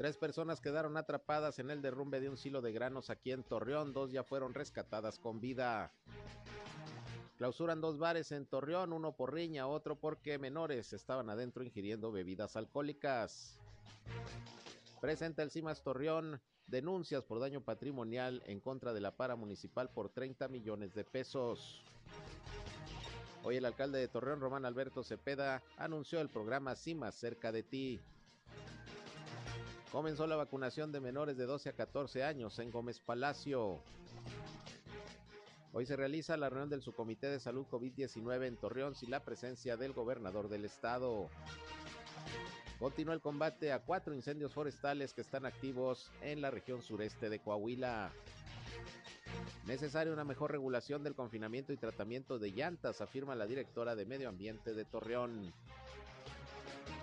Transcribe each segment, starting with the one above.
Tres personas quedaron atrapadas en el derrumbe de un silo de granos aquí en Torreón, dos ya fueron rescatadas con vida. Clausuran dos bares en Torreón, uno por riña, otro porque menores estaban adentro ingiriendo bebidas alcohólicas. Presenta el CIMAS Torreón denuncias por daño patrimonial en contra de la para municipal por 30 millones de pesos. Hoy el alcalde de Torreón, Román Alberto Cepeda, anunció el programa CIMAS cerca de ti. Comenzó la vacunación de menores de 12 a 14 años en Gómez Palacio. Hoy se realiza la reunión del Subcomité de Salud COVID-19 en Torreón sin la presencia del gobernador del estado. Continúa el combate a cuatro incendios forestales que están activos en la región sureste de Coahuila. Necesaria una mejor regulación del confinamiento y tratamiento de llantas, afirma la directora de Medio Ambiente de Torreón.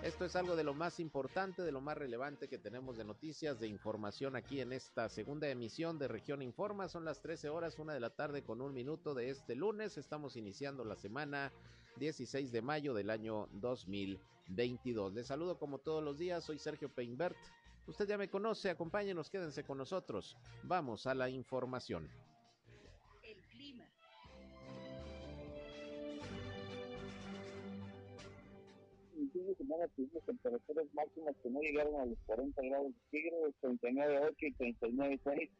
Esto es algo de lo más importante, de lo más relevante que tenemos de noticias, de información aquí en esta segunda emisión de Región Informa. Son las 13 horas, una de la tarde con un minuto de este lunes. Estamos iniciando la semana 16 de mayo del año 2022. Les saludo como todos los días, soy Sergio Peinbert. Usted ya me conoce, acompáñenos, quédense con nosotros. Vamos a la información. Fin de semana tuvimos temperaturas máximas que no llegaron a los 40 grados centígrados, 39.8 y 39.6.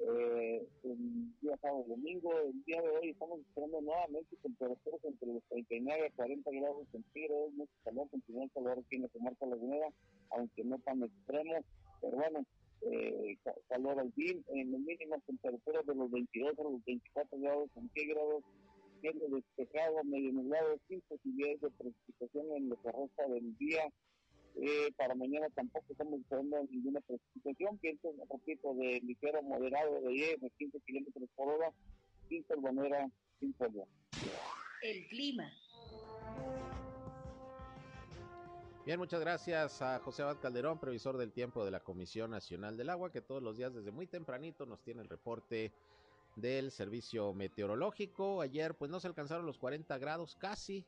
Eh, el día sábado y domingo, el día de hoy estamos esperando nuevamente temperaturas entre los 39 y 40 grados centígrados, mucho calor, continúa el calor aquí en la comarca lagunera, aunque no tan extremo, pero bueno, eh, calor al fin, en las mínimas temperaturas de los 22 a los 24 grados centígrados, cielo despejado, medio nublado, sin posibilidades de precipitación en lo que resta del día. Eh, para mañana tampoco estamos esperando ninguna precipitación, un poquito de ligero moderado de 10 a 15 kilómetros por hora, sin torbanera, sin polvo. El clima. Bien, muchas gracias a José Abad Calderón, previsor del tiempo de la Comisión Nacional del Agua, que todos los días desde muy tempranito nos tiene el reporte del servicio meteorológico. Ayer pues no se alcanzaron los 40 grados casi,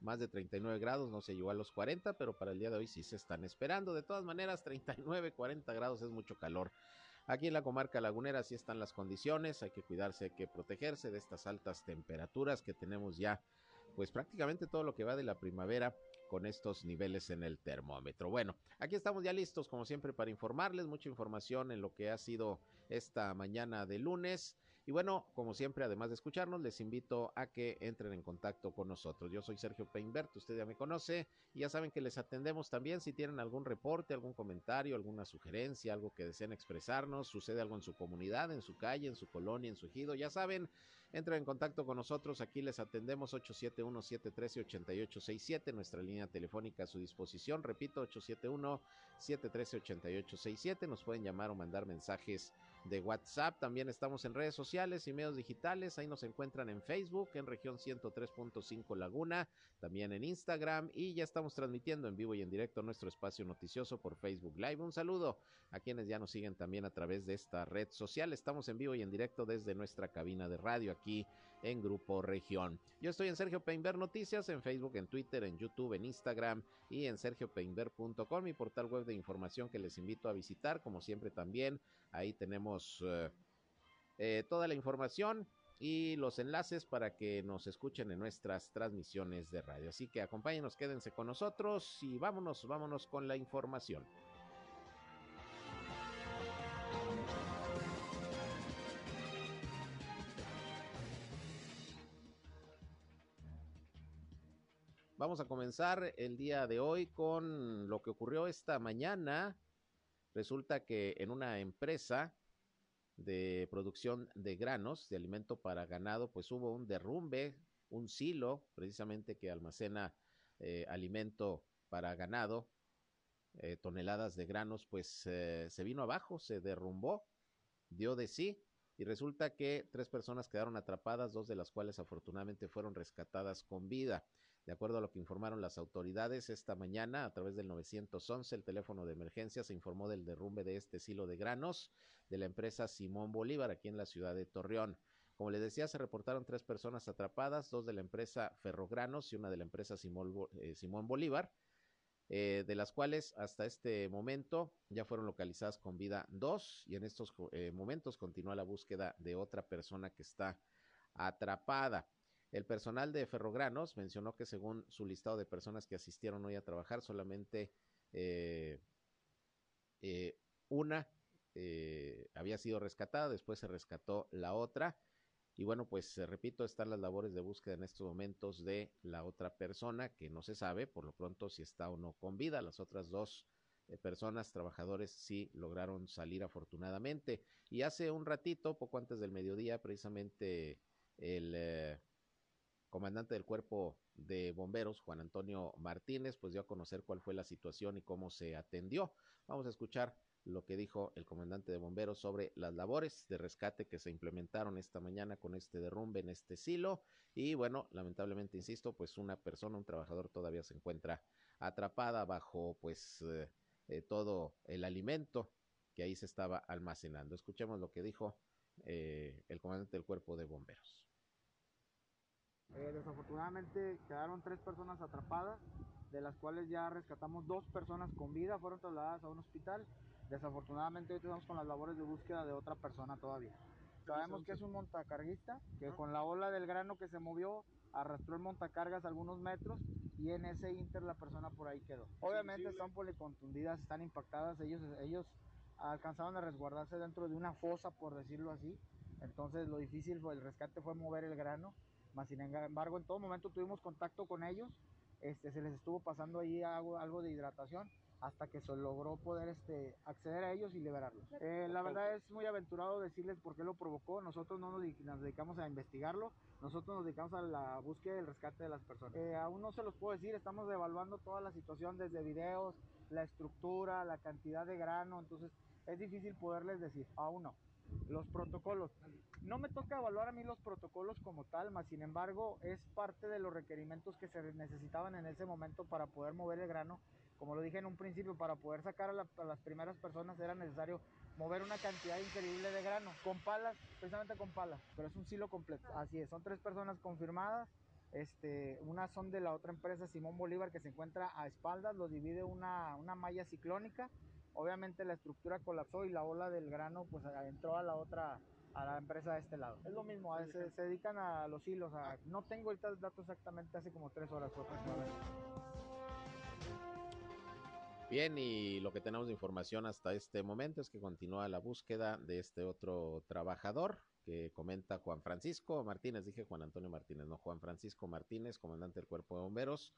más de 39 grados, no se llegó a los 40, pero para el día de hoy sí se están esperando. De todas maneras, 39, 40 grados es mucho calor. Aquí en la comarca lagunera sí están las condiciones, hay que cuidarse, hay que protegerse de estas altas temperaturas que tenemos ya, pues prácticamente todo lo que va de la primavera con estos niveles en el termómetro. Bueno, aquí estamos ya listos como siempre para informarles, mucha información en lo que ha sido esta mañana de lunes. Y bueno, como siempre, además de escucharnos, les invito a que entren en contacto con nosotros. Yo soy Sergio Peinbert, usted ya me conoce y ya saben que les atendemos también. Si tienen algún reporte, algún comentario, alguna sugerencia, algo que deseen expresarnos, sucede algo en su comunidad, en su calle, en su colonia, en su ejido, ya saben, entren en contacto con nosotros, aquí les atendemos 871-713-8867, nuestra línea telefónica a su disposición, repito, 871-713-8867, nos pueden llamar o mandar mensajes de WhatsApp. También estamos en redes sociales y medios digitales. Ahí nos encuentran en Facebook, en región 103.5 Laguna, también en Instagram y ya estamos transmitiendo en vivo y en directo nuestro espacio noticioso por Facebook Live. Un saludo a quienes ya nos siguen también a través de esta red social. Estamos en vivo y en directo desde nuestra cabina de radio aquí en Grupo Región. Yo estoy en Sergio Peinber Noticias, en Facebook, en Twitter, en YouTube, en Instagram y en sergiopeinber.com, mi portal web de información que les invito a visitar. Como siempre también, ahí tenemos eh, eh, toda la información y los enlaces para que nos escuchen en nuestras transmisiones de radio. Así que acompáñenos, quédense con nosotros y vámonos, vámonos con la información. Vamos a comenzar el día de hoy con lo que ocurrió esta mañana. Resulta que en una empresa de producción de granos, de alimento para ganado, pues hubo un derrumbe, un silo precisamente que almacena eh, alimento para ganado, eh, toneladas de granos, pues eh, se vino abajo, se derrumbó, dio de sí y resulta que tres personas quedaron atrapadas, dos de las cuales afortunadamente fueron rescatadas con vida. De acuerdo a lo que informaron las autoridades esta mañana a través del 911, el teléfono de emergencia se informó del derrumbe de este silo de granos de la empresa Simón Bolívar aquí en la ciudad de Torreón. Como les decía, se reportaron tres personas atrapadas, dos de la empresa Ferrogranos y una de la empresa Simón, eh, Simón Bolívar. eh, de las cuales hasta este momento ya fueron localizadas con vida dos y en estos eh, momentos continúa la búsqueda de otra persona que está atrapada. El personal de Ferrogranos mencionó que según su listado de personas que asistieron hoy a trabajar, solamente eh, una había sido rescatada, después se rescató la otra y bueno, pues repito, están las labores de búsqueda en estos momentos de la otra persona que no se sabe por lo pronto si está o no con vida. Las otras dos eh, personas, trabajadores, sí lograron salir afortunadamente. Y hace un ratito, poco antes del mediodía, precisamente el eh, comandante del cuerpo de bomberos, Juan Antonio Martínez, pues dio a conocer cuál fue la situación y cómo se atendió. Vamos a escuchar lo que dijo el comandante de bomberos sobre las labores de rescate que se implementaron esta mañana con este derrumbe en este silo. Y bueno, lamentablemente, insisto, pues una persona, un trabajador todavía se encuentra atrapada bajo pues eh, eh, todo el alimento que ahí se estaba almacenando. Escuchemos lo que dijo eh, el comandante del cuerpo de bomberos. Desafortunadamente quedaron tres personas atrapadas, de las cuales ya rescatamos dos personas con vida, fueron trasladadas a un hospital Desafortunadamente hoy estamos con las labores de búsqueda de otra persona todavía. Sabemos que es un montacarguista, que con la ola del grano que se movió arrastró el montacargas algunos metros y en ese inter la persona por ahí quedó. Obviamente están policontundidas, están impactadas, ellos, ellos alcanzaron a resguardarse dentro de una fosa, por decirlo así. Entonces lo difícil fue el rescate fue mover el grano, más sin embargo en todo momento tuvimos contacto con ellos, este, se les estuvo pasando ahí algo, algo de hidratación hasta que se logró poder este, acceder a ellos y liberarlos. Eh, la verdad es muy aventurado decirles por qué lo provocó. Nosotros no nos, dedicamos a investigarlo, nosotros nos dedicamos a la búsqueda y el rescate de las personas. Eh, aún no se los puedo decir, estamos evaluando toda la situación desde videos, la estructura, la cantidad de grano, entonces es difícil poderles decir, aún no. Los protocolos. No me toca evaluar a mí los protocolos como tal, más sin embargo es parte de los requerimientos que se necesitaban en ese momento para poder mover el grano como lo dije en un principio, para poder sacar a, las primeras personas era necesario mover una cantidad increíble de grano, con palas, precisamente con palas, pero es un silo completo. Así es, son tres personas confirmadas. Este, una son de la otra empresa Simón Bolívar que se encuentra a espaldas, lo divide una, una malla ciclónica. Obviamente la estructura colapsó y la ola del grano pues entró a la otra, a la empresa de este lado. Es lo mismo, se, se dedican a los hilos. no tengo ahorita el dato exactamente, hace como tres horas aproximadamente. Bien, y lo que tenemos de información hasta este momento es que continúa la búsqueda de este otro trabajador que comenta Juan Francisco Martínez, dije Juan Antonio Martínez, no Juan Francisco Martínez, comandante del Cuerpo de Bomberos.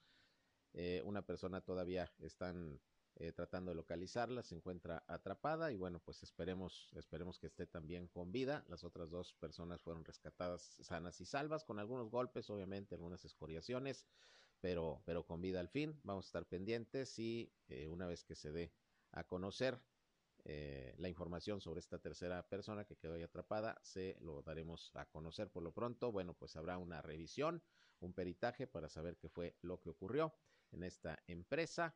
Eh, una persona todavía están eh, tratando de localizarla, se encuentra atrapada y bueno, pues esperemos, esperemos que esté también con vida. Las otras dos personas fueron rescatadas sanas y salvas, con algunos golpes, obviamente, algunas escoriaciones pero, pero con vida al fin. Vamos a estar pendientes y eh, una vez que se dé a conocer eh, la información sobre esta tercera persona que quedó ahí atrapada, se lo daremos a conocer por lo pronto. Bueno, pues habrá una revisión, un peritaje para saber qué fue lo que ocurrió en esta empresa.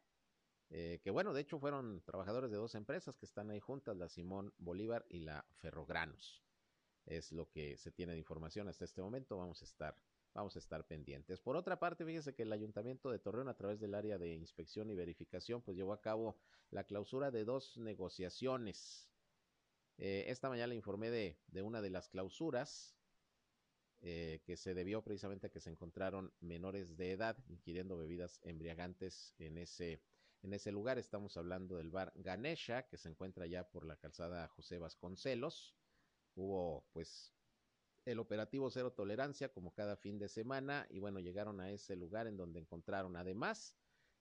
Eh, que bueno, de hecho fueron trabajadores de dos empresas que están ahí juntas, la Simón Bolívar y la Ferrogranos. Es lo que se tiene de información hasta este momento. Vamos a estar vamos a estar pendientes. Por otra parte, fíjese que el Ayuntamiento de Torreón, a través del área de inspección y verificación, pues llevó a cabo la clausura de dos negociaciones. Eh, esta mañana le informé de, una de las clausuras eh, que se debió precisamente a que se encontraron menores de edad inquiriendo bebidas embriagantes en ese, en ese lugar. Estamos hablando del bar Ganesha, que se encuentra ya por la calzada José Vasconcelos. Hubo pues el operativo Cero Tolerancia como cada fin de semana y bueno, llegaron a ese lugar en donde encontraron además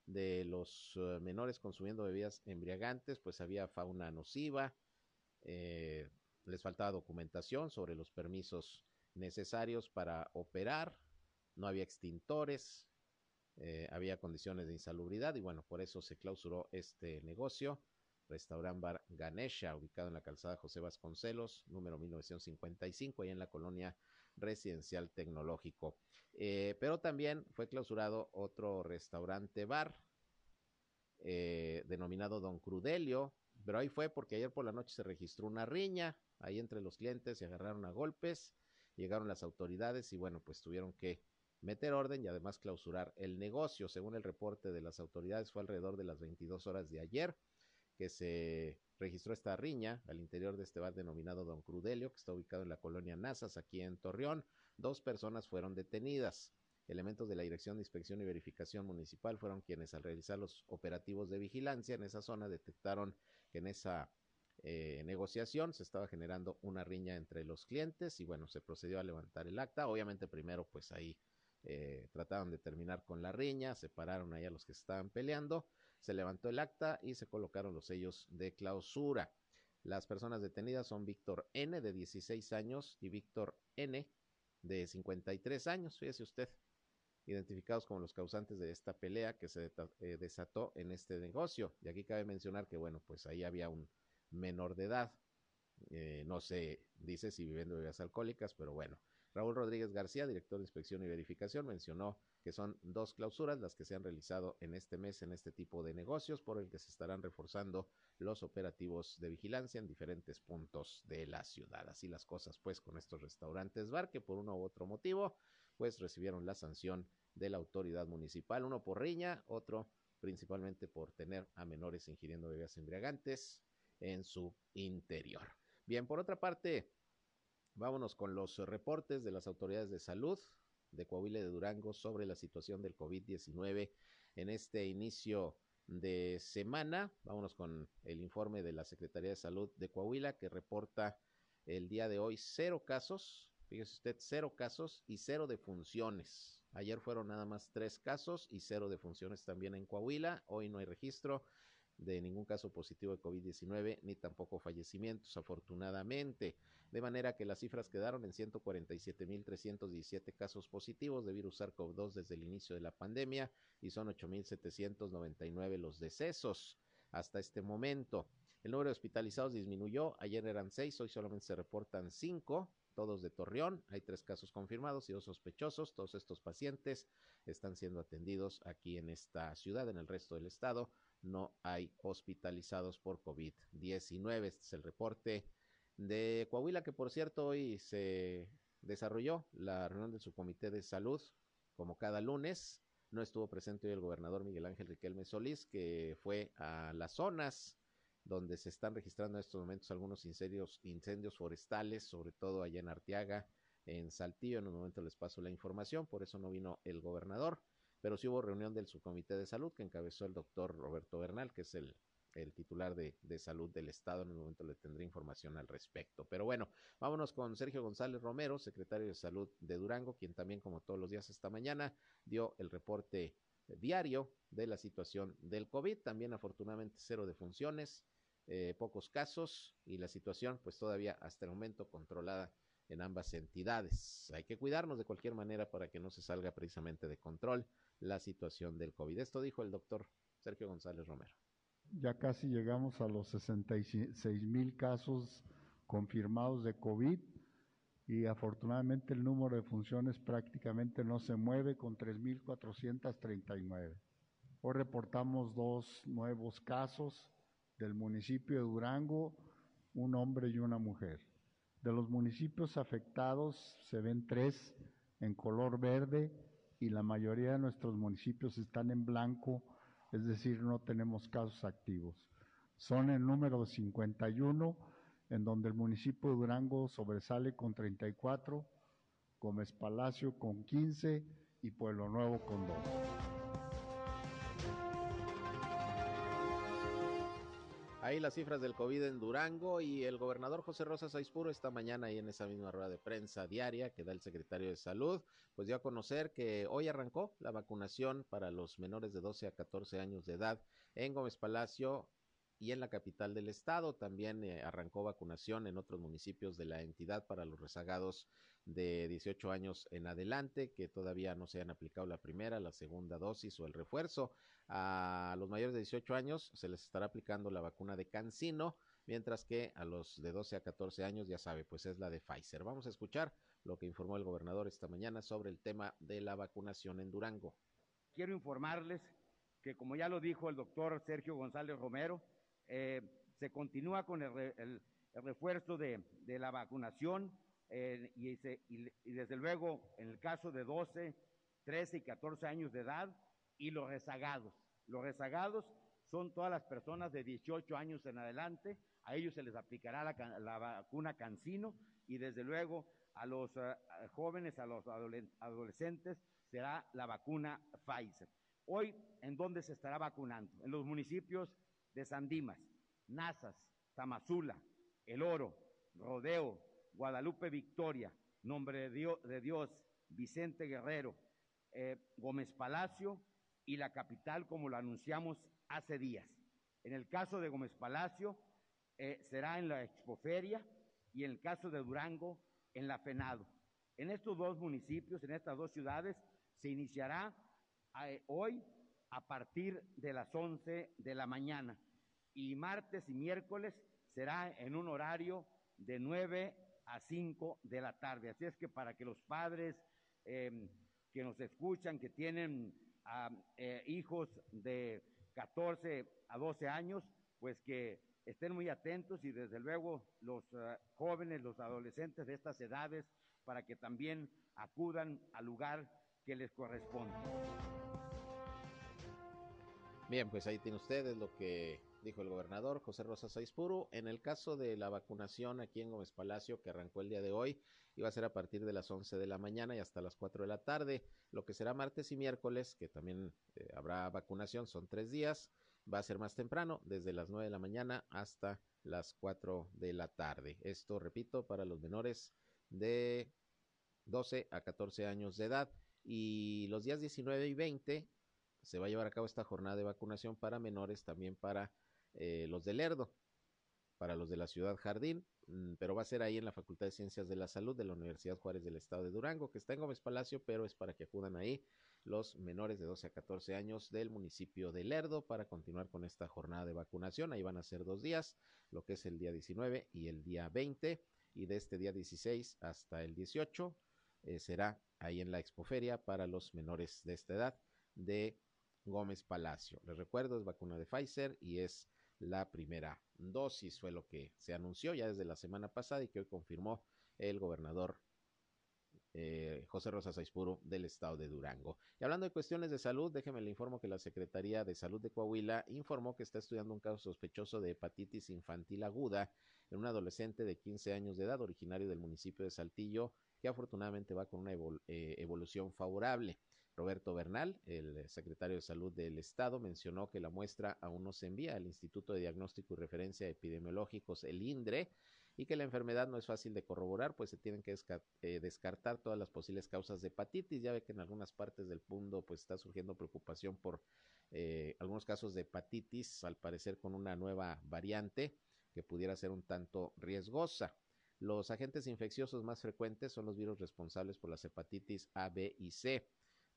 de los eh, menores consumiendo bebidas embriagantes, pues había fauna nociva, eh, les faltaba documentación sobre los permisos necesarios para operar, no había extintores, eh, había condiciones de insalubridad y bueno, por eso se clausuró este negocio Restaurant Bar Ganesha, ubicado en la calzada José Vasconcelos, número 1955, ahí en la colonia residencial tecnológico. Eh, pero también fue clausurado otro restaurante bar eh, denominado Don Crudelio, pero ahí fue porque ayer por la noche se registró una riña ahí entre los clientes, se agarraron a golpes, llegaron las autoridades y bueno, pues tuvieron que meter orden y además clausurar el negocio. Según el reporte de las autoridades, fue alrededor de las 22 horas de ayer que se registró esta riña al interior de este bar denominado Don Crudelio, que está ubicado en la colonia Nazas, aquí en Torreón. Dos personas fueron detenidas. Elementos de la Dirección de Inspección y Verificación Municipal fueron quienes al realizar los operativos de vigilancia en esa zona detectaron que en esa eh, negociación se estaba generando una riña entre los clientes y bueno, se procedió a levantar el acta. Obviamente primero pues ahí eh, trataron de terminar con la riña, separaron ahí a los que estaban peleando, se levantó el acta y se colocaron los sellos de clausura. Las personas detenidas son Víctor N de 16 años y Víctor N de 53 años, fíjese usted, identificados como los causantes de esta pelea que se eh, desató en este negocio. Y aquí cabe mencionar que, bueno, pues ahí había un menor de edad. Eh, no se dice si viviendo bebidas alcohólicas, pero bueno, Raúl Rodríguez García, director de inspección y verificación, mencionó que son dos clausuras las que se han realizado en este mes en este tipo de negocios, por el que se estarán reforzando los operativos de vigilancia en diferentes puntos de la ciudad. Así las cosas, pues, con estos restaurantes bar que por uno u otro motivo, pues, recibieron la sanción de la autoridad municipal, uno por riña, otro principalmente por tener a menores ingiriendo bebidas embriagantes en su interior. Bien, por otra parte, Vámonos con los reportes de las autoridades de salud de Coahuila de Durango sobre la situación del COVID-19 en este inicio de semana. Vámonos con el informe de la Secretaría de Salud de Coahuila que reporta el día de hoy cero casos, fíjese usted, cero casos y cero defunciones. Ayer fueron nada más tres casos y cero defunciones también en Coahuila. Hoy no hay registro de ningún caso positivo de COVID-19 ni tampoco fallecimientos, afortunadamente. De manera que las cifras quedaron en 147.317 casos positivos de virus SARS-CoV-2 desde el inicio de la pandemia y son 8.799 los decesos hasta este momento. El número de hospitalizados disminuyó, ayer eran seis, hoy solamente se reportan cinco, todos de Torreón, hay tres casos confirmados y dos sospechosos, todos estos pacientes están siendo atendidos aquí en esta ciudad, en el resto del estado no hay hospitalizados por COVID-19. Este es el reporte de Coahuila, que por cierto hoy se desarrolló la reunión del subcomité de salud, como cada lunes. No estuvo presente hoy el gobernador Miguel Ángel Riquelme Solís, que fue a las zonas donde se están registrando en estos momentos algunos incendios, incendios forestales, sobre todo allá en Arteaga, en Saltillo. En un momento les paso la información, por eso no vino el gobernador pero sí hubo reunión del subcomité de salud que encabezó el doctor Roberto Bernal, que es el, el titular de, salud del estado. En el momento le tendré información al respecto. Pero bueno, vámonos con Sergio González Romero, secretario de salud de Durango, quien también, como todos los días esta mañana, dio el reporte diario de la situación del COVID. También, afortunadamente, cero defunciones, eh, pocos casos y la situación, pues todavía hasta el momento controlada en ambas entidades. Hay que cuidarnos de cualquier manera para que no se salga precisamente de control la situación del COVID. Esto dijo el doctor Sergio González Romero. Ya casi llegamos a los 66 mil casos confirmados de COVID y afortunadamente el número de funciones prácticamente no se mueve con 3.439. Hoy reportamos dos nuevos casos del municipio de Durango, un hombre y una mujer. De los municipios afectados se ven tres en color verde y la mayoría de nuestros municipios están en blanco, es decir, no tenemos casos activos. Son el número 51, en donde el municipio de Durango sobresale con 34, Gómez Palacio con 15 y Pueblo Nuevo con 2. Ahí las cifras del COVID en Durango y el gobernador José Rosa Saizpuro esta mañana ahí en esa misma rueda de prensa diaria que da el secretario de Salud, pues dio a conocer que hoy arrancó la vacunación para los menores de 12 a 14 años de edad en Gómez Palacio y en la capital del estado. También eh, arrancó vacunación en otros municipios de la entidad para los rezagados de 18 años en adelante que todavía no se han aplicado la primera, la segunda dosis o el refuerzo. A los mayores de 18 años se les estará aplicando la vacuna de Cancino, mientras que a los de 12 a 14 años ya sabe, pues es la de Pfizer. Vamos a escuchar lo que informó el gobernador esta mañana sobre el tema de la vacunación en Durango. Quiero informarles que como ya lo dijo el doctor Sergio González Romero, eh, se continúa con el, refuerzo de, la vacunación eh, y, y, desde luego en el caso de 12 13 y 14 años de edad y los rezagados. Los rezagados son todas las personas de 18 años en adelante, a ellos se les aplicará la, la vacuna Cancino y desde luego a los uh, jóvenes, a los adolescentes, será la vacuna Pfizer. Hoy, ¿en dónde se estará vacunando? En los municipios de Sandimas, Nazas, Tamazula, El Oro, Rodeo, Guadalupe Victoria, Nombre de Dios, Vicente Guerrero, eh, Gómez Palacio y la capital, como lo anunciamos hace días. En el caso de Gómez Palacio, eh, será en la Expoferia y en el caso de Durango, en la FENADO. En estos dos municipios, en estas dos ciudades, se iniciará eh, hoy a partir de las 11 de la mañana y martes y miércoles será en un horario de 9 a 5 de la tarde. Así es que para que los padres eh, que nos escuchan, que tienen uh, eh, hijos de 14 a 12 años, pues que estén muy atentos y desde luego los uh, jóvenes, los adolescentes de estas edades, para que también acudan al lugar que les corresponde. Bien, pues ahí tiene ustedes lo que dijo el gobernador José Rosa Saizpuru. En el caso de la vacunación aquí en Gómez Palacio, que arrancó el día de hoy, iba a ser a partir de las 11 de la mañana y hasta las 4 de la tarde. Lo que será martes y miércoles, que también eh, habrá vacunación, son tres días. Va a ser más temprano, desde las 9 de la mañana hasta las 4 de la tarde. Esto, repito, para los menores de 12 a 14 años de edad. Y los días 19 y 20 se va a llevar a cabo esta jornada de vacunación para menores, también para eh, los de Lerdo, para los de la ciudad Jardín, mm, pero va a ser ahí en la Facultad de Ciencias de la Salud de la Universidad Juárez del Estado de Durango, que está en Gómez Palacio, pero es para que acudan ahí los menores de 12 a 14 años del municipio de Lerdo para continuar con esta jornada de vacunación. Ahí van a ser dos días, lo que es el día 19 y el día 20, y de este día 16 hasta el 18 eh, será ahí en la expoferia para los menores de esta edad de Gómez Palacio. Les recuerdo, es vacuna de Pfizer y es la primera dosis, fue lo que se anunció ya desde la semana pasada y que hoy confirmó el gobernador eh, José Rosa Saizpuro del estado de Durango. Y hablando de cuestiones de salud, déjeme le informo que la Secretaría de Salud de Coahuila informó que está estudiando un caso sospechoso de hepatitis infantil aguda en un adolescente de 15 años de edad originario del municipio de Saltillo que afortunadamente va con una eh, evolución favorable. Roberto Bernal, el secretario de Salud del Estado, mencionó que la muestra aún no se envía al Instituto de Diagnóstico y Referencia Epidemiológicos, el INDRE, y que la enfermedad no es fácil de corroborar, pues se tienen que eh, descartar todas las posibles causas de hepatitis. Ya ve que en algunas partes del mundo pues está surgiendo preocupación por eh, algunos casos de hepatitis, al parecer con una nueva variante que pudiera ser un tanto riesgosa. Los agentes infecciosos más frecuentes son los virus responsables por las hepatitis A, B y C.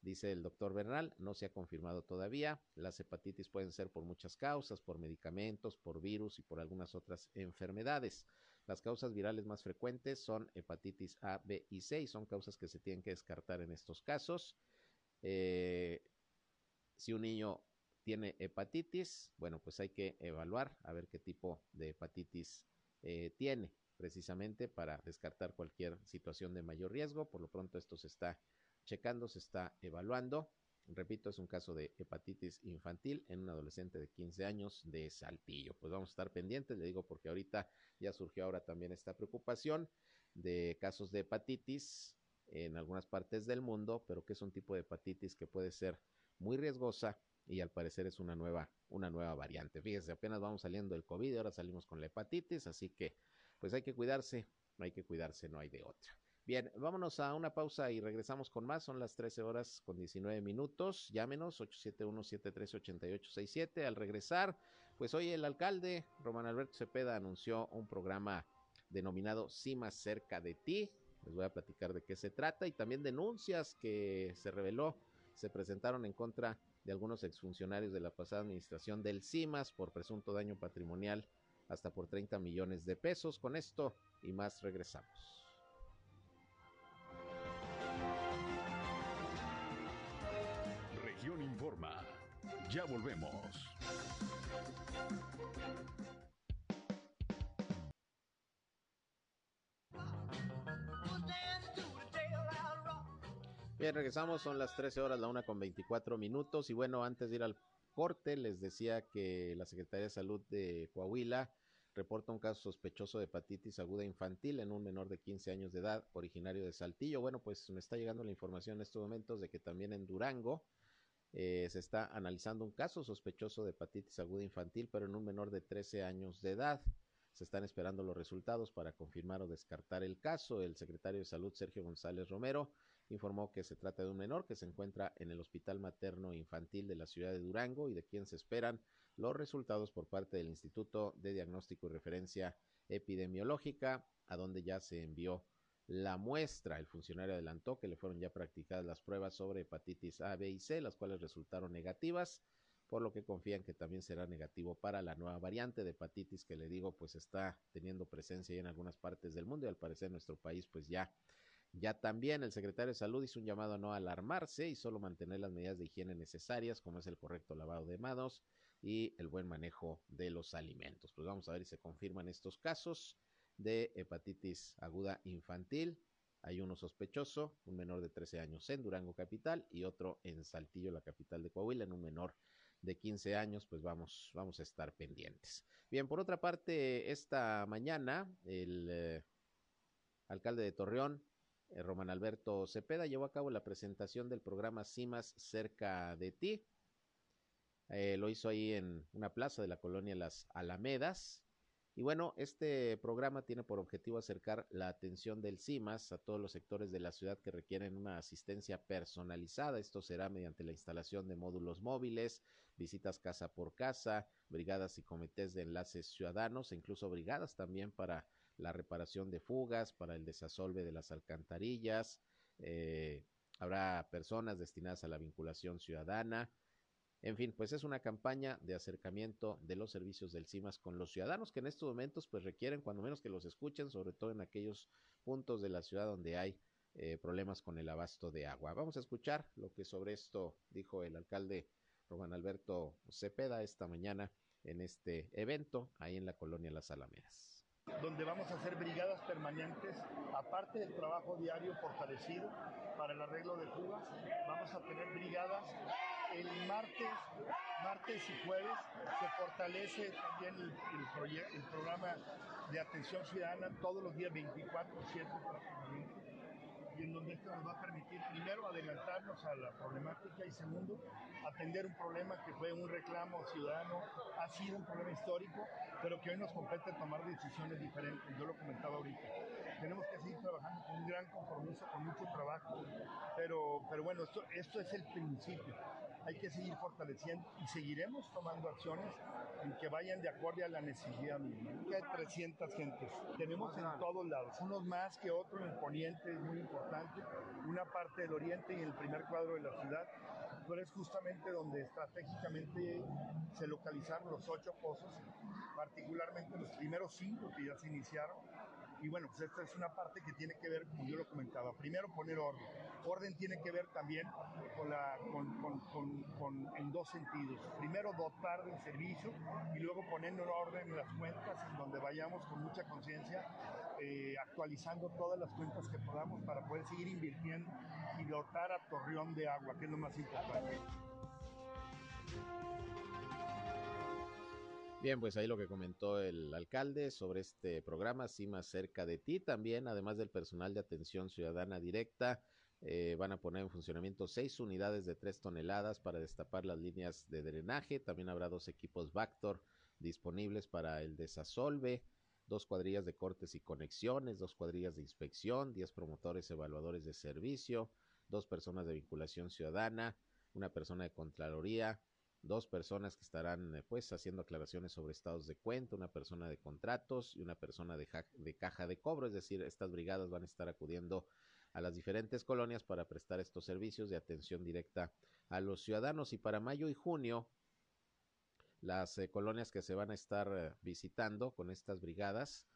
Dice el doctor Bernal, no se ha confirmado todavía. Las hepatitis pueden ser por muchas causas, por medicamentos, por virus y por algunas otras enfermedades. Las causas virales más frecuentes son hepatitis A, B y C y son causas que se tienen que descartar en estos casos. Eh, si un niño tiene hepatitis, bueno, pues hay que evaluar a ver qué tipo de hepatitis eh, tiene, precisamente para descartar cualquier situación de mayor riesgo. Por lo pronto esto se está checando, se está evaluando. Repito, es un caso de hepatitis infantil en un adolescente de 15 años de Saltillo. Pues vamos a estar pendientes, le digo porque ahorita ya surgió ahora también esta preocupación de casos de hepatitis en algunas partes del mundo, pero que es un tipo de hepatitis que puede ser muy riesgosa y al parecer es una nueva, una nueva variante. Fíjese, apenas vamos saliendo del COVID, ahora salimos con la hepatitis, así que pues hay que cuidarse, hay que cuidarse, no hay de otra. Bien, vámonos a una pausa y regresamos con más. Son las 13 horas con 19 minutos. Llámenos 871-738867. Al regresar, pues hoy el alcalde Román Alberto Cepeda anunció un programa denominado Sí más cerca de ti. Les voy a platicar de qué se trata y también denuncias que se reveló, se presentaron en contra de algunos exfuncionarios de la pasada administración del CIMAS por presunto daño patrimonial hasta por 30 millones de pesos. Con esto y más regresamos. Ya volvemos. Bien, regresamos, son las 13 horas, la una con 24 minutos. Y bueno, antes de ir al corte, les decía que la Secretaría de Salud de Coahuila reporta un caso sospechoso de hepatitis aguda infantil en un menor de 15 años de edad, originario de Saltillo. Bueno, pues me está llegando la información en estos momentos de que también en Durango eh, se está analizando un caso sospechoso de hepatitis aguda infantil, pero en un menor de 13 años de edad. Se están esperando los resultados para confirmar o descartar el caso. El secretario de Salud, Sergio González Romero, informó que se trata de un menor que se encuentra en el Hospital Materno Infantil de la ciudad de Durango y de quien se esperan los resultados por parte del Instituto de Diagnóstico y Referencia Epidemiológica, a donde ya se envió la muestra. El funcionario adelantó que le fueron ya practicadas las pruebas sobre hepatitis A, B y C, las cuales resultaron negativas, por lo que confían que también será negativo para la nueva variante de hepatitis que le digo pues está teniendo presencia en algunas partes del mundo y al parecer nuestro país pues ya ya también el secretario de Salud hizo un llamado a no alarmarse y solo mantener las medidas de higiene necesarias, como es el correcto lavado de manos y el buen manejo de los alimentos. Pues vamos a ver si se confirman estos casos de hepatitis aguda infantil. Hay uno sospechoso, un menor de 13 años en Durango Capital y otro en Saltillo, la capital de Coahuila, en un menor de 15 años, pues vamos, vamos a estar pendientes. Bien, por otra parte, esta mañana el eh, alcalde de Torreón, eh, Román Alberto Cepeda llevó a cabo la presentación del programa CIMAS cerca de ti. Eh, lo hizo ahí en una plaza de la colonia Las Alamedas. Y bueno, este programa tiene por objetivo acercar la atención del CIMAS a todos los sectores de la ciudad que requieren una asistencia personalizada. Esto será mediante la instalación de módulos móviles, visitas casa por casa, brigadas y comités de enlaces ciudadanos e incluso brigadas también para la reparación de fugas, para el desasolve de las alcantarillas. Eh, habrá personas destinadas a la vinculación ciudadana. En fin, pues es una campaña de acercamiento de los servicios del CIMAS con los ciudadanos que en estos momentos pues requieren cuando menos que los escuchen, sobre todo en aquellos puntos de la ciudad donde hay eh, problemas con el abasto de agua. Vamos a escuchar lo que sobre esto dijo el alcalde Román Alberto Cepeda esta mañana en este evento ahí en la colonia Las Alamedas donde vamos a hacer brigadas permanentes, aparte del trabajo diario fortalecido para el arreglo de fugas, vamos a tener brigadas el martes, martes y jueves se fortalece también el, programa de atención ciudadana todos los días 24/7 y en donde esto nos va a permitir primero adelantarnos a la problemática y segundo atender un problema que fue un reclamo ciudadano, ha sido un problema histórico, pero que hoy nos compete tomar decisiones diferentes. Yo lo comentaba ahorita. Tenemos que seguir trabajando con un gran compromiso, con mucho trabajo, pero, pero bueno, esto, esto es el principio. Hay que seguir fortaleciendo y seguiremos tomando acciones en que vayan de acuerdo a la necesidad misma. hay 300 gentes. Tenemos en todos lados, unos más que otros, en Poniente es muy importante, una parte del Oriente y el primer cuadro de la ciudad, pero es justamente donde estratégicamente se localizaron los ocho pozos, particularmente los primeros cinco que ya se iniciaron. Y bueno, pues esta es una parte que tiene que ver, como yo lo comentaba, primero poner orden. Orden tiene que ver también con la, con, en dos sentidos. Primero dotar del servicio y luego poniendo orden en las cuentas en donde vayamos con mucha conciencia, eh, actualizando todas las cuentas que podamos para poder seguir invirtiendo y dotar a Torreón de agua, que es lo más importante. Bien, pues ahí lo que comentó el alcalde sobre este programa, más cerca de ti. También, además del personal de atención ciudadana directa, eh, van a poner en funcionamiento seis unidades de tres toneladas para destapar las líneas de drenaje. También habrá dos equipos Vactor disponibles para el desasolve, dos cuadrillas de cortes y conexiones, dos cuadrillas de inspección, diez promotores evaluadores de servicio, dos personas de vinculación ciudadana, una persona de Contraloría, dos personas que estarán eh, pues haciendo aclaraciones sobre estados de cuenta, una persona de contratos y una persona de, de, caja de cobro, es decir, estas brigadas van a estar acudiendo a las diferentes colonias para prestar estos servicios de atención directa a los ciudadanos. Y para mayo y junio las eh, colonias que se van a estar eh, visitando con estas brigadas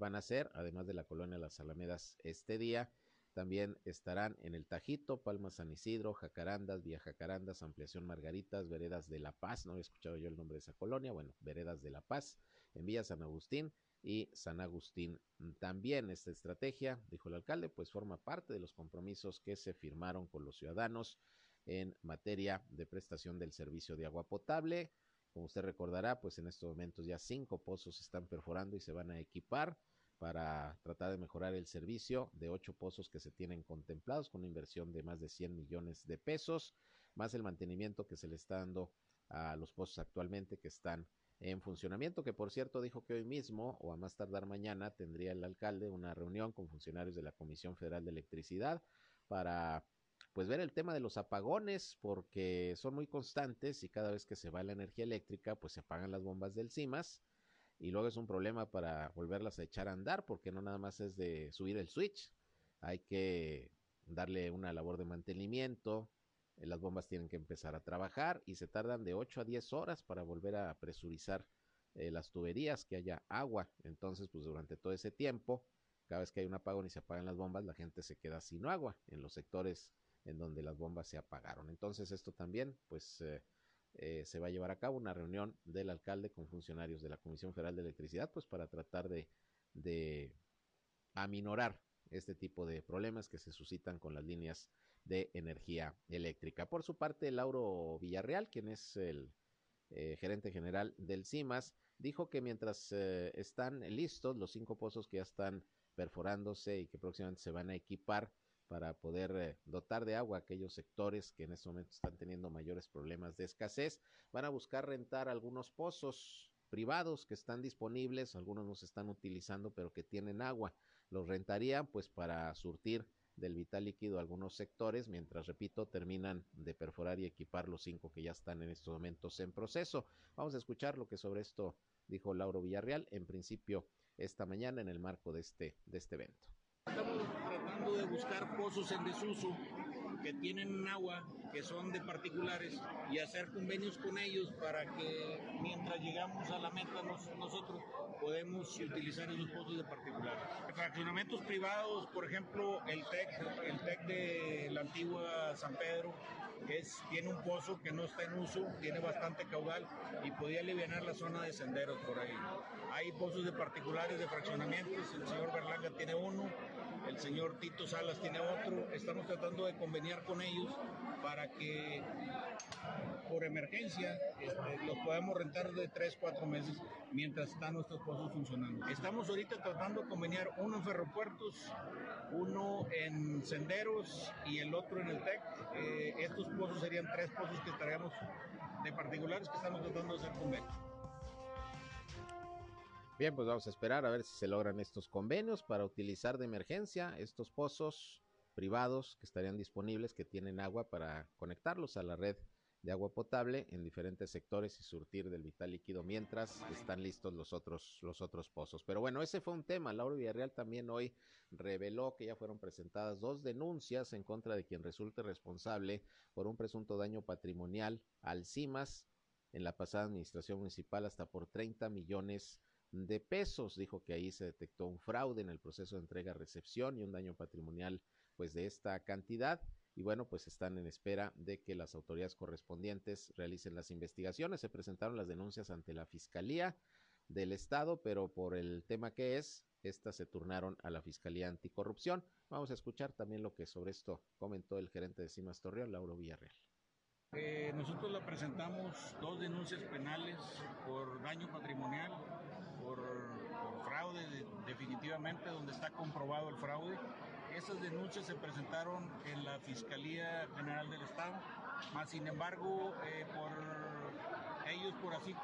van a ser, además de la colonia Las Alamedas este día, también estarán en el Tajito, Palma San Isidro, Jacarandas, Vía Jacarandas, Ampliación Margaritas, Veredas de La Paz, no había escuchado yo el nombre de esa colonia, bueno, Veredas de La Paz, en Villa San Agustín y San Agustín. También esta estrategia, dijo el alcalde, pues forma parte de los compromisos que se firmaron con los ciudadanos en materia de prestación del servicio de agua potable. Como usted recordará, pues en estos momentos ya cinco pozos se están perforando y se van a equipar para tratar de mejorar el servicio de ocho pozos que se tienen contemplados con una inversión de más de 100 millones de pesos, más el mantenimiento que se le está dando a los pozos actualmente que están en funcionamiento, que por cierto dijo que hoy mismo o a más tardar mañana tendría el alcalde una reunión con funcionarios de la Comisión Federal de Electricidad para pues ver el tema de los apagones porque son muy constantes y cada vez que se va la energía eléctrica pues se apagan las bombas del CIMAS y luego es un problema para volverlas a echar a andar porque no nada más es de subir el switch, hay que darle una labor de mantenimiento, eh, las bombas tienen que empezar a trabajar y se tardan de 8 a 10 horas para volver a presurizar eh, las tuberías, que haya agua. Entonces, pues durante todo ese tiempo, cada vez que hay un apagón y se apagan las bombas, la gente se queda sin agua en los sectores en donde las bombas se apagaron. Entonces, esto también, pues eh, eh, se va a llevar a cabo una reunión del alcalde con funcionarios de la Comisión Federal de Electricidad, pues para tratar de, de aminorar este tipo de problemas que se suscitan con las líneas de energía eléctrica. Por su parte, Lauro Villarreal, quien es el eh, gerente general del CIMAS, dijo que mientras eh, están listos los cinco pozos que ya están perforándose y que próximamente se van a equipar, para poder eh, dotar de agua a aquellos sectores que en este momento están teniendo mayores problemas de escasez. Van a buscar rentar algunos pozos privados que están disponibles, algunos no se están utilizando, pero que tienen agua. Los rentarían pues para surtir del vital líquido algunos sectores, mientras, repito, terminan de perforar y equipar los cinco que ya están en estos momentos en proceso. Vamos a escuchar lo que sobre esto dijo Lauro Villarreal, en principio esta mañana en el marco de este, de este evento. Tratando de buscar pozos en desuso que tienen agua, que son de particulares, y hacer convenios con ellos para que mientras llegamos a la meta nosotros podemos utilizar esos pozos de particulares. Fraccionamientos privados, por ejemplo, el TEC, el TEC de la antigua San Pedro, es, tiene un pozo que no está en uso, tiene bastante caudal y podía aliviar la zona de senderos por ahí. Hay pozos de particulares de fraccionamientos, el señor Berlanga tiene uno, el señor Tito Salas tiene otro, estamos tratando de conveniar con ellos para que por emergencia este, los podamos rentar de 3, 4 meses mientras están nuestros pozos funcionando. Estamos ahorita tratando de conveniar uno en ferropuertos, uno en senderos y el otro en el TEC. Eh, estos pozos serían tres pozos que estaríamos de particulares que estamos tratando de hacer convenios. Bien, pues vamos a esperar a ver si se logran estos convenios para utilizar de emergencia estos pozos privados que estarían disponibles, que tienen agua para conectarlos a la red de agua potable en diferentes sectores y surtir del vital líquido mientras están listos los otros, los otros pozos. Pero bueno, ese fue un tema. Laura Villarreal también hoy reveló que ya fueron presentadas dos denuncias en contra de quien resulte responsable por un presunto daño patrimonial al CIMAS en la pasada administración municipal hasta por 30 millones de pesos. Dijo que ahí se detectó un fraude en el proceso de entrega-recepción y un daño patrimonial pues de esta cantidad. Y bueno, pues están en espera de que las autoridades correspondientes realicen las investigaciones. Se presentaron las denuncias ante la Fiscalía del Estado, pero por el tema que es, estas se turnaron a la Fiscalía Anticorrupción. Vamos a escuchar también lo que sobre esto comentó el gerente de Cimas Torreón, Lauro Villarreal. Eh, nosotros la presentamos dos denuncias penales por daño patrimonial fraude, definitivamente, donde está comprobado el fraude. Esas denuncias se presentaron en la Fiscalía General del Estado, más sin embargo, eh, por ellos, por así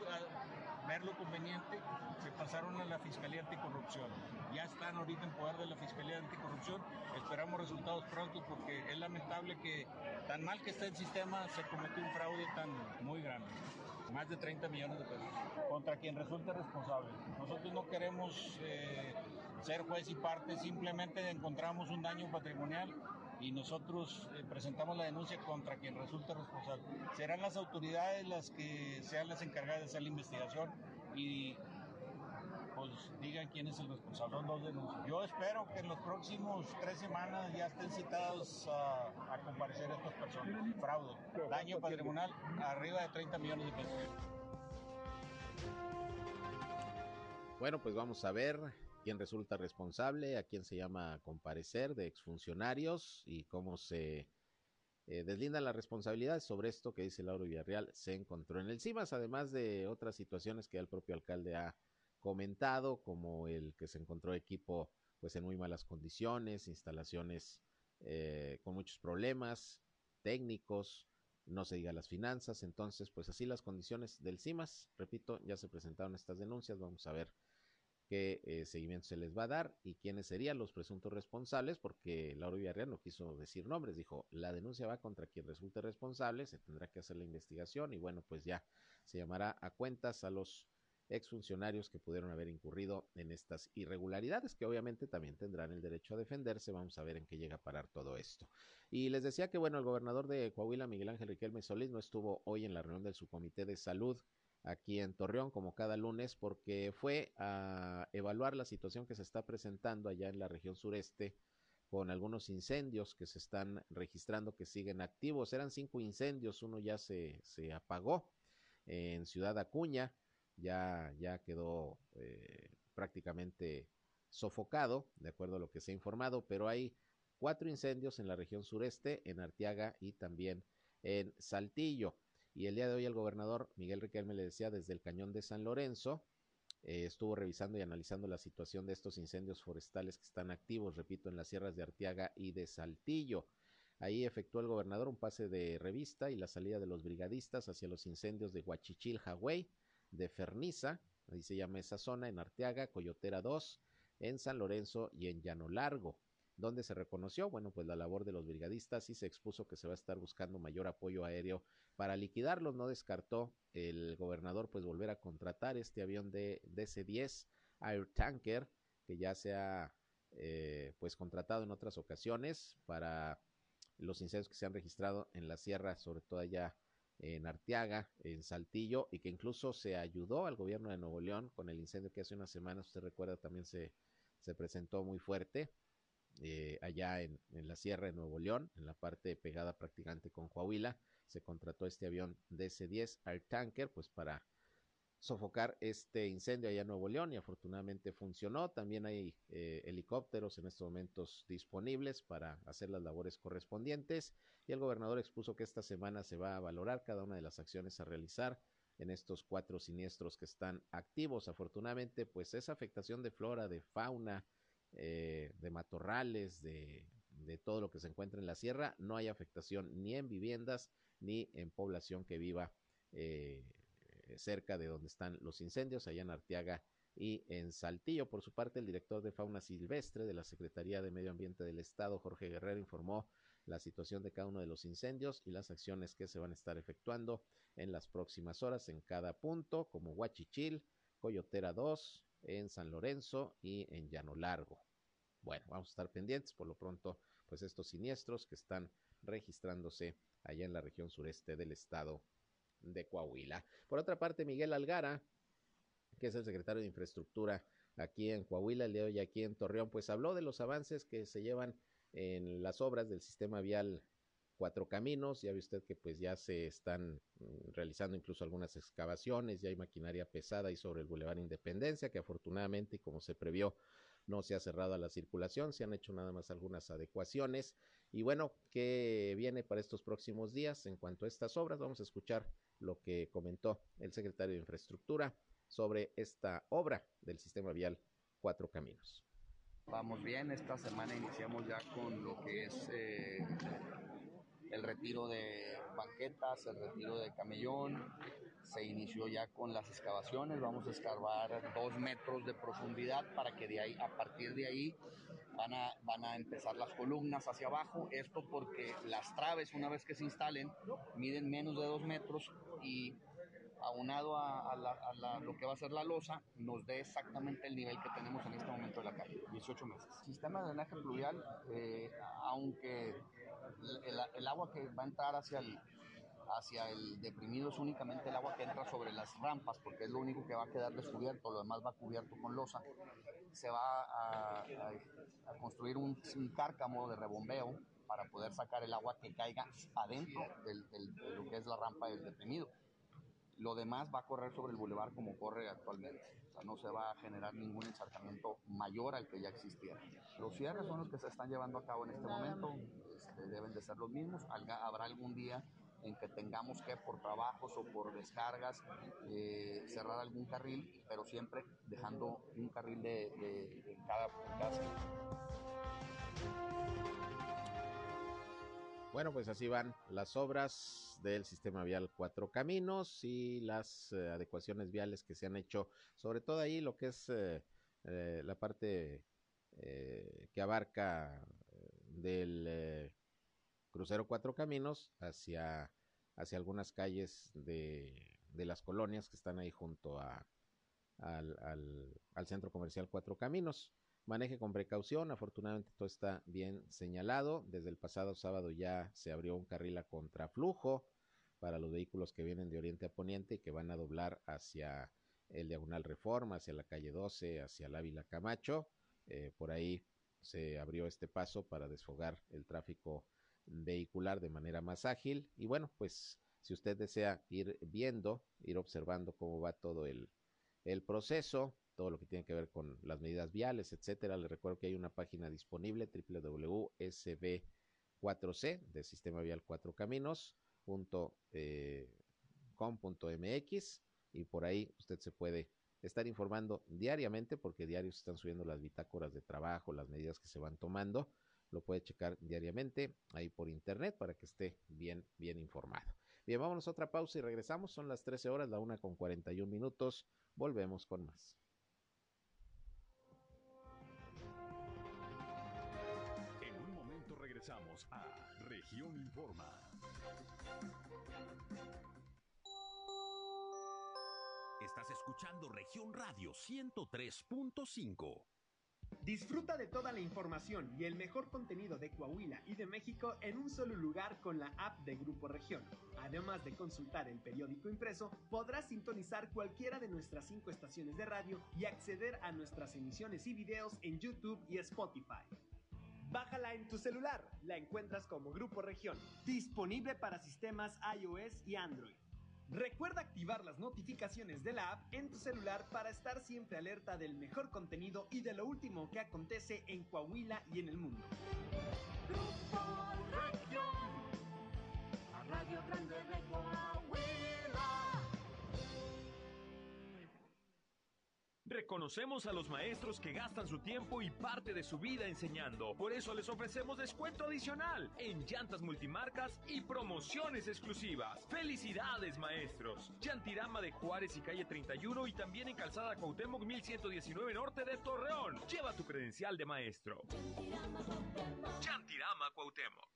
verlo conveniente, se pasaron a la Fiscalía Anticorrupción. Ya están ahorita en poder de la Fiscalía Anticorrupción. Esperamos resultados pronto porque es lamentable que tan mal que está el sistema se cometió un fraude tan muy grande. Más de 30 millones de pesos. Contra quien resulte responsable. Nosotros no queremos eh, ser juez y parte, simplemente encontramos un daño patrimonial y nosotros eh, presentamos la denuncia contra quien resulte responsable. Serán las autoridades las que sean las encargadas de hacer la investigación y pues digan quién es el responsable. Son dos denuncias. Yo espero que en los próximos tres semanas ya estén citados a, a comparecer estas personas. Fraude, daño patrimonial arriba de 30 millones de pesos. Bueno, pues vamos a ver quién resulta responsable, a quién se llama a comparecer de exfuncionarios y cómo se eh, deslindan las responsabilidades sobre esto que dice Lauro Villarreal se encontró en el CIMAS, además de otras situaciones que el propio alcalde ha comentado, como el que se encontró equipo pues en muy malas condiciones, instalaciones eh, con muchos problemas técnicos, no se diga las finanzas, entonces pues así las condiciones del CIMAS, repito, ya se presentaron estas denuncias, vamos a ver qué eh, seguimiento se les va a dar y quiénes serían los presuntos responsables, porque Lauro Villarreal no quiso decir nombres, dijo, la denuncia va contra quien resulte responsable, se tendrá que hacer la investigación y bueno, pues ya se llamará a cuentas a los exfuncionarios que pudieron haber incurrido en estas irregularidades, que obviamente también tendrán el derecho a defenderse. Vamos a ver en qué llega a parar todo esto. Y les decía que, bueno, el gobernador de Coahuila, Miguel Ángel Riquelme Solís, no estuvo hoy en la reunión del subcomité de salud aquí en Torreón, como cada lunes, porque fue a evaluar la situación que se está presentando allá en la región sureste con algunos incendios que se están registrando que siguen activos. Eran cinco incendios, uno ya se, se apagó en Ciudad Acuña, ya, ya quedó eh, prácticamente sofocado, de acuerdo a lo que se ha informado, pero hay cuatro incendios en la región sureste, en Arteaga y también en Saltillo. Y el día de hoy el gobernador Miguel Riquelme le decía desde el cañón de San Lorenzo, eh, estuvo revisando y analizando la situación de estos incendios forestales que están activos, repito, en las sierras de Arteaga y de Saltillo. Ahí efectuó el gobernador un pase de revista y la salida de los brigadistas hacia los incendios de Huachichil, Hawái, de Ferniza, ahí se llama esa zona, en Arteaga, Coyotera 2, en San Lorenzo y en Llano Largo donde se reconoció, bueno, pues la labor de los brigadistas y se expuso que se va a estar buscando mayor apoyo aéreo para liquidarlos. No descartó el gobernador pues volver a contratar este avión de DC-10 Air Tanker que ya se ha eh, pues contratado en otras ocasiones para los incendios que se han registrado en la sierra, sobre todo allá en Arteaga, en Saltillo, y que incluso se ayudó al gobierno de Nuevo León con el incendio que hace unas semanas, usted recuerda, también se, se presentó muy fuerte eh, allá en, en, la sierra de Nuevo León, en la parte pegada prácticamente con Coahuila. Se contrató este avión DC-10 Air Tanker, pues para sofocar este incendio allá en Nuevo León y afortunadamente funcionó. También hay eh, helicópteros en estos momentos disponibles para hacer las labores correspondientes y el gobernador expuso que esta semana se va a valorar cada una de las acciones a realizar en estos cuatro siniestros que están activos. Afortunadamente, pues esa afectación de flora, de fauna, eh, de matorrales, de, de todo lo que se encuentra en la sierra, no hay afectación ni en viviendas ni en población que viva eh, cerca de donde están los incendios, allá en Arteaga y en Saltillo. Por su parte, el director de fauna silvestre de la Secretaría de Medio Ambiente del Estado, Jorge Guerrero, informó la situación de cada uno de los incendios y las acciones que se van a estar efectuando en las próximas horas en cada punto, como Huachichil, Coyotera 2, en San Lorenzo y en Llano Largo. Bueno, vamos a estar pendientes por lo pronto, pues estos siniestros que están registrándose allá en la región sureste del estado de Coahuila. Por otra parte, Miguel Algara, que es el secretario de Infraestructura aquí en Coahuila, el de hoy aquí en Torreón, pues habló de los avances que se llevan en las obras del sistema vial Cuatro Caminos. Ya ve usted que pues ya se están mm, realizando incluso algunas excavaciones, ya hay maquinaria pesada y sobre el Boulevard Independencia, que afortunadamente como se previó no se ha cerrado a la circulación, se han hecho nada más algunas adecuaciones. Y bueno, ¿qué viene para estos próximos días en cuanto a estas obras? Vamos a escuchar lo que comentó el secretario de Infraestructura sobre esta obra del sistema vial Cuatro Caminos. Vamos bien, esta semana iniciamos ya con lo que es eh, el retiro de banquetas, el retiro de camellón, se inició ya con las excavaciones, vamos a excavar dos metros de profundidad para que de ahí, a partir de ahí van a, van a empezar las columnas hacia abajo, esto porque las traves una vez que se instalen miden menos de dos metros y aunado a, a, la, a la, lo que va a ser la losa, nos dé exactamente el nivel que tenemos en este momento de la calle, 18 meses. Sistema de drenaje pluvial, eh, aunque el, agua que va a entrar hacia el, hacia el deprimido es únicamente el agua que entra sobre las rampas, porque es lo único que va a quedar descubierto, lo demás va cubierto con losa. Se va a, construir un, un cárcamo de rebombeo para poder sacar el agua que caiga adentro de lo que es la rampa del deprimido. Lo demás va a correr sobre el bulevar como corre actualmente. O sea, no se va a generar ningún encharcamiento mayor al que ya existiera. Los cierres son los que se están llevando a cabo en este momento. Este, deben de ser los mismos. Alga- habrá algún día en que tengamos que, por trabajos o por descargas, eh, cerrar algún carril, pero siempre dejando un carril de, cada, sentido. Bueno, pues así van las obras del sistema vial Cuatro Caminos y las eh, adecuaciones viales que se han hecho, sobre todo ahí lo que es eh, eh, la parte que abarca del crucero Cuatro Caminos hacia, hacia algunas calles de, de las colonias que están ahí junto a, al- al centro comercial Cuatro Caminos. Maneje con precaución, afortunadamente todo está bien señalado. Desde el pasado sábado ya se abrió un carril a contraflujo para los vehículos que vienen de oriente a poniente y que van a doblar hacia el Diagonal Reforma, hacia la calle 12, hacia el Ávila Camacho. Eh, por ahí se abrió este paso para desfogar el tráfico vehicular de manera más ágil. Y bueno, pues si usted desea ir viendo, ir observando cómo va todo el, el proceso, todo lo que tiene que ver con las medidas viales, etcétera. Les recuerdo que hay una página disponible www.sb4c de Sistema Vial Cuatro Caminos punto, eh, com punto mx y por ahí usted se puede estar informando diariamente porque diario se están subiendo las bitácoras de trabajo, las medidas que se van tomando. Lo puede checar diariamente ahí por internet para que esté bien, bien informado. Bien, vámonos a otra pausa y regresamos. Son las 13 horas, la una con 41 minutos. Volvemos con más. Informa. Estás escuchando Región Radio 103.5. Disfruta de toda la información y el mejor contenido de Coahuila y de México en un solo lugar con la app de Grupo Región. Además de consultar el periódico impreso, podrás sintonizar cualquiera de nuestras cinco estaciones de radio y acceder a nuestras emisiones y videos en YouTube y Spotify. Bájala en tu celular, la encuentras como Grupo Región, disponible para sistemas iOS y Android. Recuerda activar las notificaciones de la app en tu celular para estar siempre alerta del mejor contenido y de lo último que acontece en Coahuila y en el mundo. La Radio Grande de Coahuila. Reconocemos a los maestros que gastan su tiempo y parte de su vida enseñando. Por eso les ofrecemos descuento adicional en llantas multimarcas y promociones exclusivas. ¡Felicidades, maestros! Llantirama de Juárez y calle 31 y también en Calzada Cuauhtémoc 1119 Norte de Torreón. Lleva tu credencial de maestro. Llantirama Cuauhtémoc.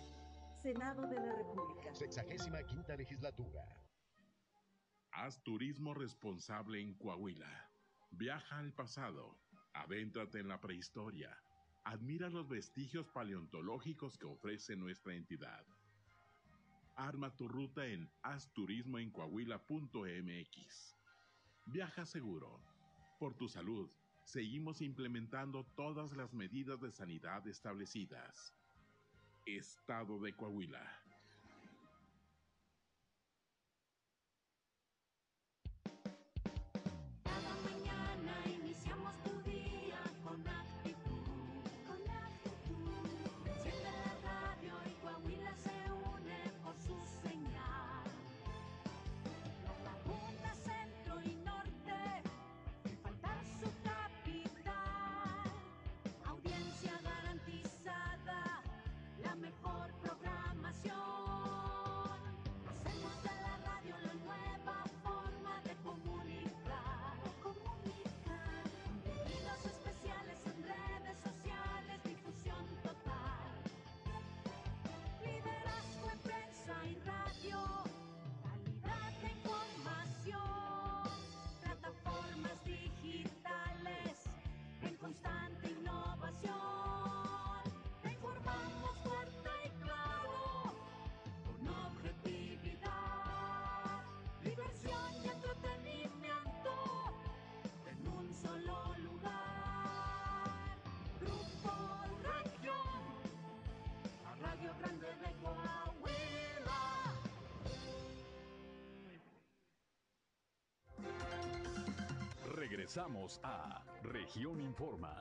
Senado de la República. Sexagésima quinta legislatura. Haz turismo responsable en Coahuila. Viaja al pasado. Adéntrate en la prehistoria. Admira los vestigios paleontológicos que ofrece nuestra entidad. Arma tu ruta en hazturismoencoahuila.mx. Viaja seguro. Por tu salud, seguimos implementando todas las medidas de sanidad establecidas. Estado de Coahuila. Regresamos a Región Informa.